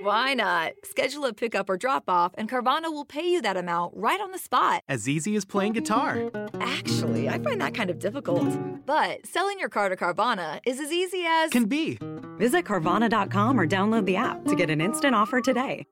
Why not? Schedule a pickup or drop off, and Carvana will pay you that amount right on the spot. As easy as playing guitar. Actually, I find that kind of difficult. But selling your car to Carvana is as easy as. Can be. Visit Carvana.com or download the app to get an instant offer today.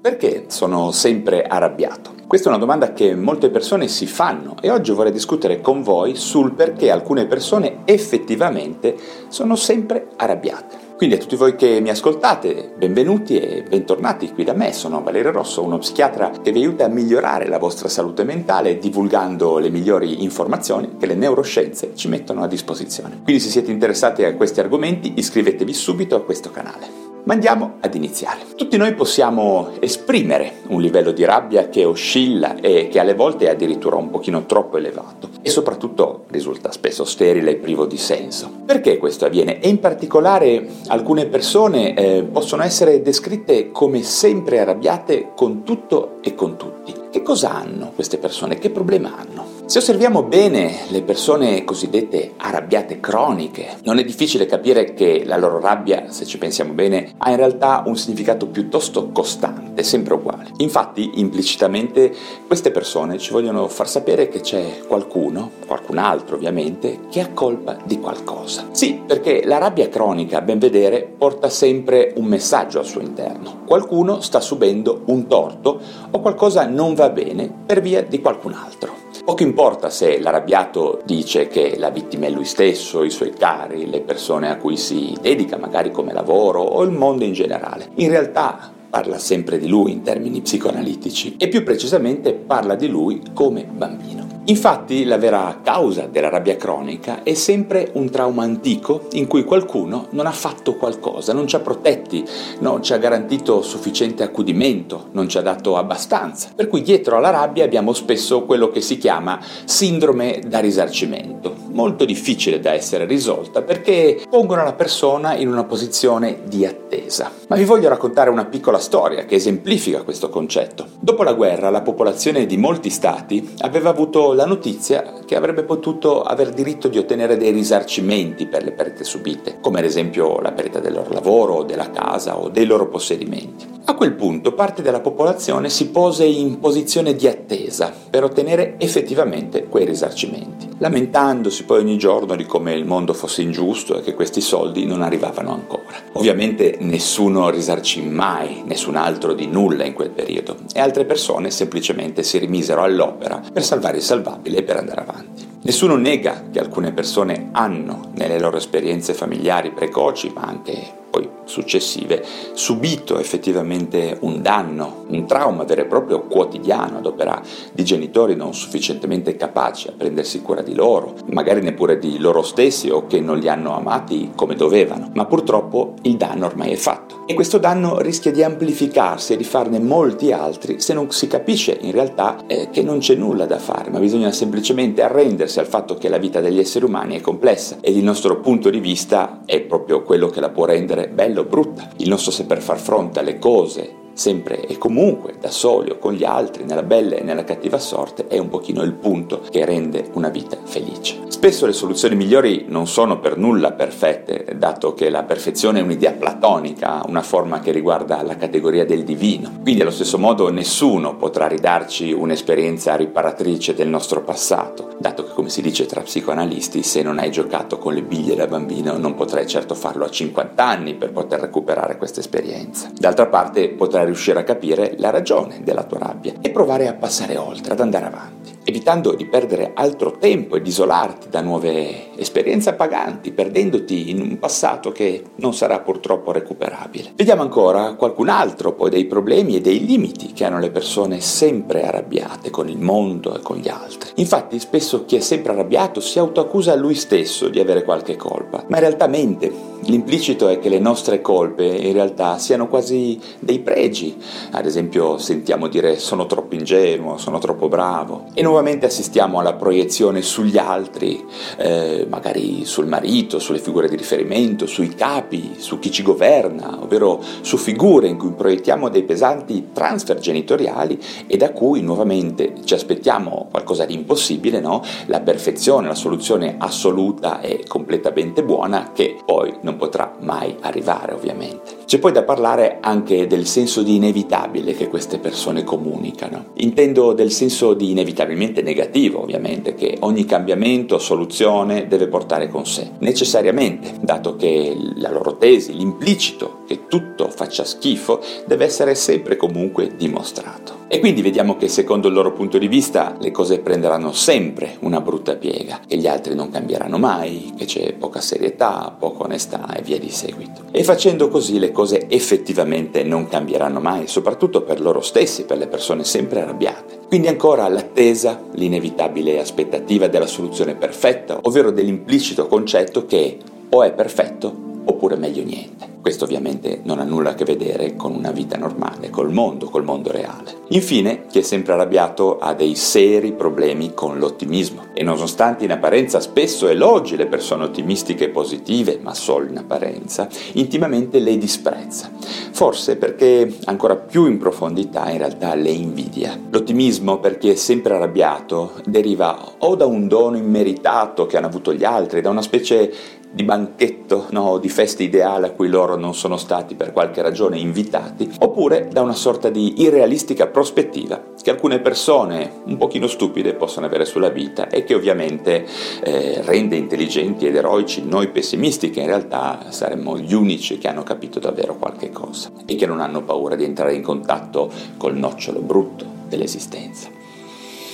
Perché sono sempre arrabbiato? Questa è una domanda che molte persone si fanno e oggi vorrei discutere con voi sul perché alcune persone effettivamente sono sempre arrabbiate. Quindi a tutti voi che mi ascoltate, benvenuti e bentornati qui da me, sono Valerio Rosso, uno psichiatra che vi aiuta a migliorare la vostra salute mentale divulgando le migliori informazioni che le neuroscienze ci mettono a disposizione. Quindi se siete interessati a questi argomenti iscrivetevi subito a questo canale. Ma andiamo ad iniziare. Tutti noi possiamo esprimere un livello di rabbia che oscilla e che alle volte è addirittura un pochino troppo elevato e soprattutto risulta spesso sterile e privo di senso. Perché questo avviene? E in particolare alcune persone eh, possono essere descritte come sempre arrabbiate con tutto e con tutti. Che cosa hanno queste persone? Che problema hanno? Se osserviamo bene le persone cosiddette arrabbiate croniche, non è difficile capire che la loro rabbia, se ci pensiamo bene, ha in realtà un significato piuttosto costante, sempre uguale. Infatti, implicitamente, queste persone ci vogliono far sapere che c'è qualcuno, qualcun altro ovviamente, che ha colpa di qualcosa. Sì, perché la rabbia cronica, a ben vedere, porta sempre un messaggio al suo interno. Qualcuno sta subendo un torto o qualcosa non va bene per via di qualcun altro. Poco importa se l'arrabbiato dice che la vittima è lui stesso, i suoi cari, le persone a cui si dedica magari come lavoro o il mondo in generale. In realtà parla sempre di lui in termini psicoanalitici e più precisamente parla di lui come bambino. Infatti la vera causa della rabbia cronica è sempre un trauma antico in cui qualcuno non ha fatto qualcosa, non ci ha protetti, non ci ha garantito sufficiente accudimento, non ci ha dato abbastanza. Per cui dietro alla rabbia abbiamo spesso quello che si chiama sindrome da risarcimento, molto difficile da essere risolta perché pongono la persona in una posizione di attesa. Ma vi voglio raccontare una piccola storia che esemplifica questo concetto. Dopo la guerra la popolazione di molti stati aveva avuto la notizia che avrebbe potuto aver diritto di ottenere dei risarcimenti per le perdite subite, come ad esempio la perdita del loro lavoro, della casa o dei loro possedimenti. A quel punto parte della popolazione si pose in posizione di attesa per ottenere effettivamente quei risarcimenti, lamentandosi poi ogni giorno di come il mondo fosse ingiusto e che questi soldi non arrivavano ancora. Ovviamente nessuno risarcì mai nessun altro di nulla in quel periodo e altre persone semplicemente si rimisero all'opera per salvare il salvabile e per andare avanti. Nessuno nega che alcune persone hanno nelle loro esperienze familiari precoci, ma anche poi successive, subito effettivamente un danno, un trauma vero e proprio quotidiano ad opera di genitori non sufficientemente capaci a prendersi cura di loro, magari neppure di loro stessi o che non li hanno amati come dovevano, ma purtroppo il danno ormai è fatto. E questo danno rischia di amplificarsi e di farne molti altri se non si capisce in realtà eh, che non c'è nulla da fare, ma bisogna semplicemente arrendersi al fatto che la vita degli esseri umani è complessa e il nostro punto di vista è proprio quello che la può rendere bella o brutta, il nostro saper far fronte alle cose sempre e comunque da soli o con gli altri, nella bella e nella cattiva sorte, è un pochino il punto che rende una vita felice. Spesso le soluzioni migliori non sono per nulla perfette, dato che la perfezione è un'idea platonica, una forma che riguarda la categoria del divino. Quindi allo stesso modo nessuno potrà ridarci un'esperienza riparatrice del nostro passato, dato che come si dice tra psicoanalisti, se non hai giocato con le biglie da bambino non potrai certo farlo a 50 anni per poter recuperare questa esperienza. D'altra parte potrai riuscire a capire la ragione della tua rabbia e provare a passare oltre, ad andare avanti, evitando di perdere altro tempo e di isolarti da nuove esperienze appaganti, perdendoti in un passato che non sarà purtroppo recuperabile. Vediamo ancora qualcun altro poi dei problemi e dei limiti che hanno le persone sempre arrabbiate con il mondo e con gli altri. Infatti spesso chi è sempre arrabbiato si autoaccusa lui stesso di avere qualche colpa, ma in realtà mente L'implicito è che le nostre colpe in realtà siano quasi dei pregi. Ad esempio sentiamo dire sono troppo ingenuo, sono troppo bravo. E nuovamente assistiamo alla proiezione sugli altri, eh, magari sul marito, sulle figure di riferimento, sui capi, su chi ci governa, ovvero su figure in cui proiettiamo dei pesanti transfer genitoriali e da cui nuovamente ci aspettiamo qualcosa di impossibile, no? La perfezione, la soluzione assoluta e completamente buona che poi non potrà mai arrivare ovviamente. C'è poi da parlare anche del senso di inevitabile che queste persone comunicano. Intendo del senso di inevitabilmente negativo ovviamente che ogni cambiamento o soluzione deve portare con sé, necessariamente, dato che la loro tesi, l'implicito che tutto faccia schifo, deve essere sempre comunque dimostrato. E quindi vediamo che secondo il loro punto di vista le cose prenderanno sempre una brutta piega, che gli altri non cambieranno mai, che c'è poca serietà, poca onestà e via di seguito. E facendo così le cose effettivamente non cambieranno mai, soprattutto per loro stessi, per le persone sempre arrabbiate. Quindi ancora l'attesa, l'inevitabile aspettativa della soluzione perfetta, ovvero dell'implicito concetto che o è perfetto oppure meglio niente. Questo ovviamente non ha nulla a che vedere con una vita normale, col mondo, col mondo reale. Infine, chi è sempre arrabbiato ha dei seri problemi con l'ottimismo e nonostante in apparenza spesso elogi le persone ottimistiche e positive, ma solo in apparenza, intimamente le disprezza. Forse perché ancora più in profondità in realtà le invidia. L'ottimismo per chi è sempre arrabbiato deriva o da un dono immeritato che hanno avuto gli altri, da una specie di banchetto, no, di festa ideale a cui loro non sono stati per qualche ragione invitati, oppure da una sorta di irrealistica prospettiva che alcune persone un pochino stupide possono avere sulla vita e che ovviamente eh, rende intelligenti ed eroici noi pessimisti che in realtà saremmo gli unici che hanno capito davvero qualche cosa e che non hanno paura di entrare in contatto col nocciolo brutto dell'esistenza.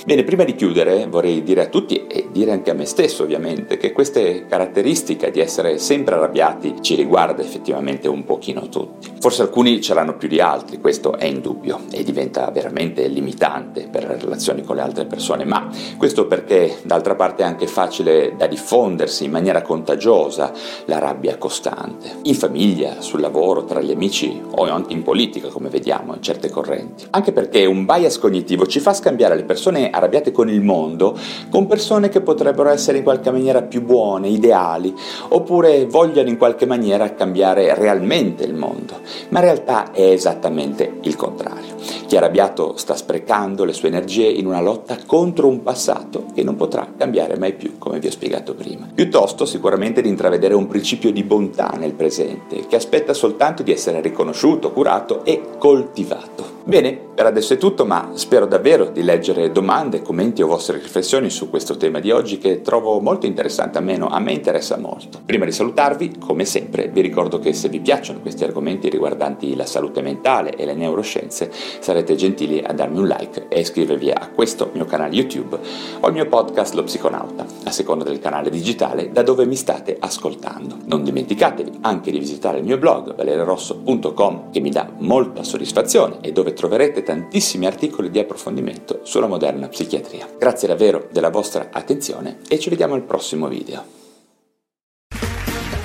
Bene, prima di chiudere vorrei dire a tutti e dire anche a me stesso ovviamente che questa caratteristica di essere sempre arrabbiati ci riguarda effettivamente un pochino tutti. Forse alcuni ce l'hanno più di altri, questo è indubbio e diventa veramente limitante per le relazioni con le altre persone, ma questo perché d'altra parte è anche facile da diffondersi in maniera contagiosa la rabbia costante, in famiglia, sul lavoro, tra gli amici o anche in politica come vediamo in certe correnti. Anche perché un bias cognitivo ci fa scambiare le persone arrabbiate con il mondo, con persone che potrebbero essere in qualche maniera più buone, ideali, oppure vogliono in qualche maniera cambiare realmente il mondo. Ma in realtà è esattamente il contrario. Chi è arrabbiato sta sprecando le sue energie in una lotta contro un passato che non potrà cambiare mai più, come vi ho spiegato prima. Piuttosto sicuramente di intravedere un principio di bontà nel presente, che aspetta soltanto di essere riconosciuto, curato e coltivato. Bene, per adesso è tutto, ma spero davvero di leggere domande, commenti o vostre riflessioni su questo tema di oggi che trovo molto interessante, almeno a me interessa molto. Prima di salutarvi, come sempre, vi ricordo che se vi piacciono questi argomenti riguardanti la salute mentale e le neuroscienze, sarete gentili a darmi un like e iscrivervi a questo mio canale YouTube o al mio podcast Lo Psiconauta, a seconda del canale digitale da dove mi state ascoltando. Non dimenticatevi anche di visitare il mio blog valererosso.com che mi dà molta soddisfazione e dove troverete tantissimi articoli di approfondimento sulla moderna psichiatria. Grazie davvero della vostra attenzione e ci vediamo al prossimo video.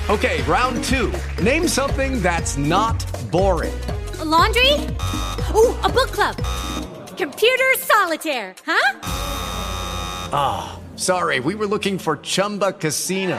Okay, round two. Name something that's not boring. A laundry? Ooh, a book club. Computer solitaire, huh? Ah, oh, sorry, we were looking for Chumba Casino.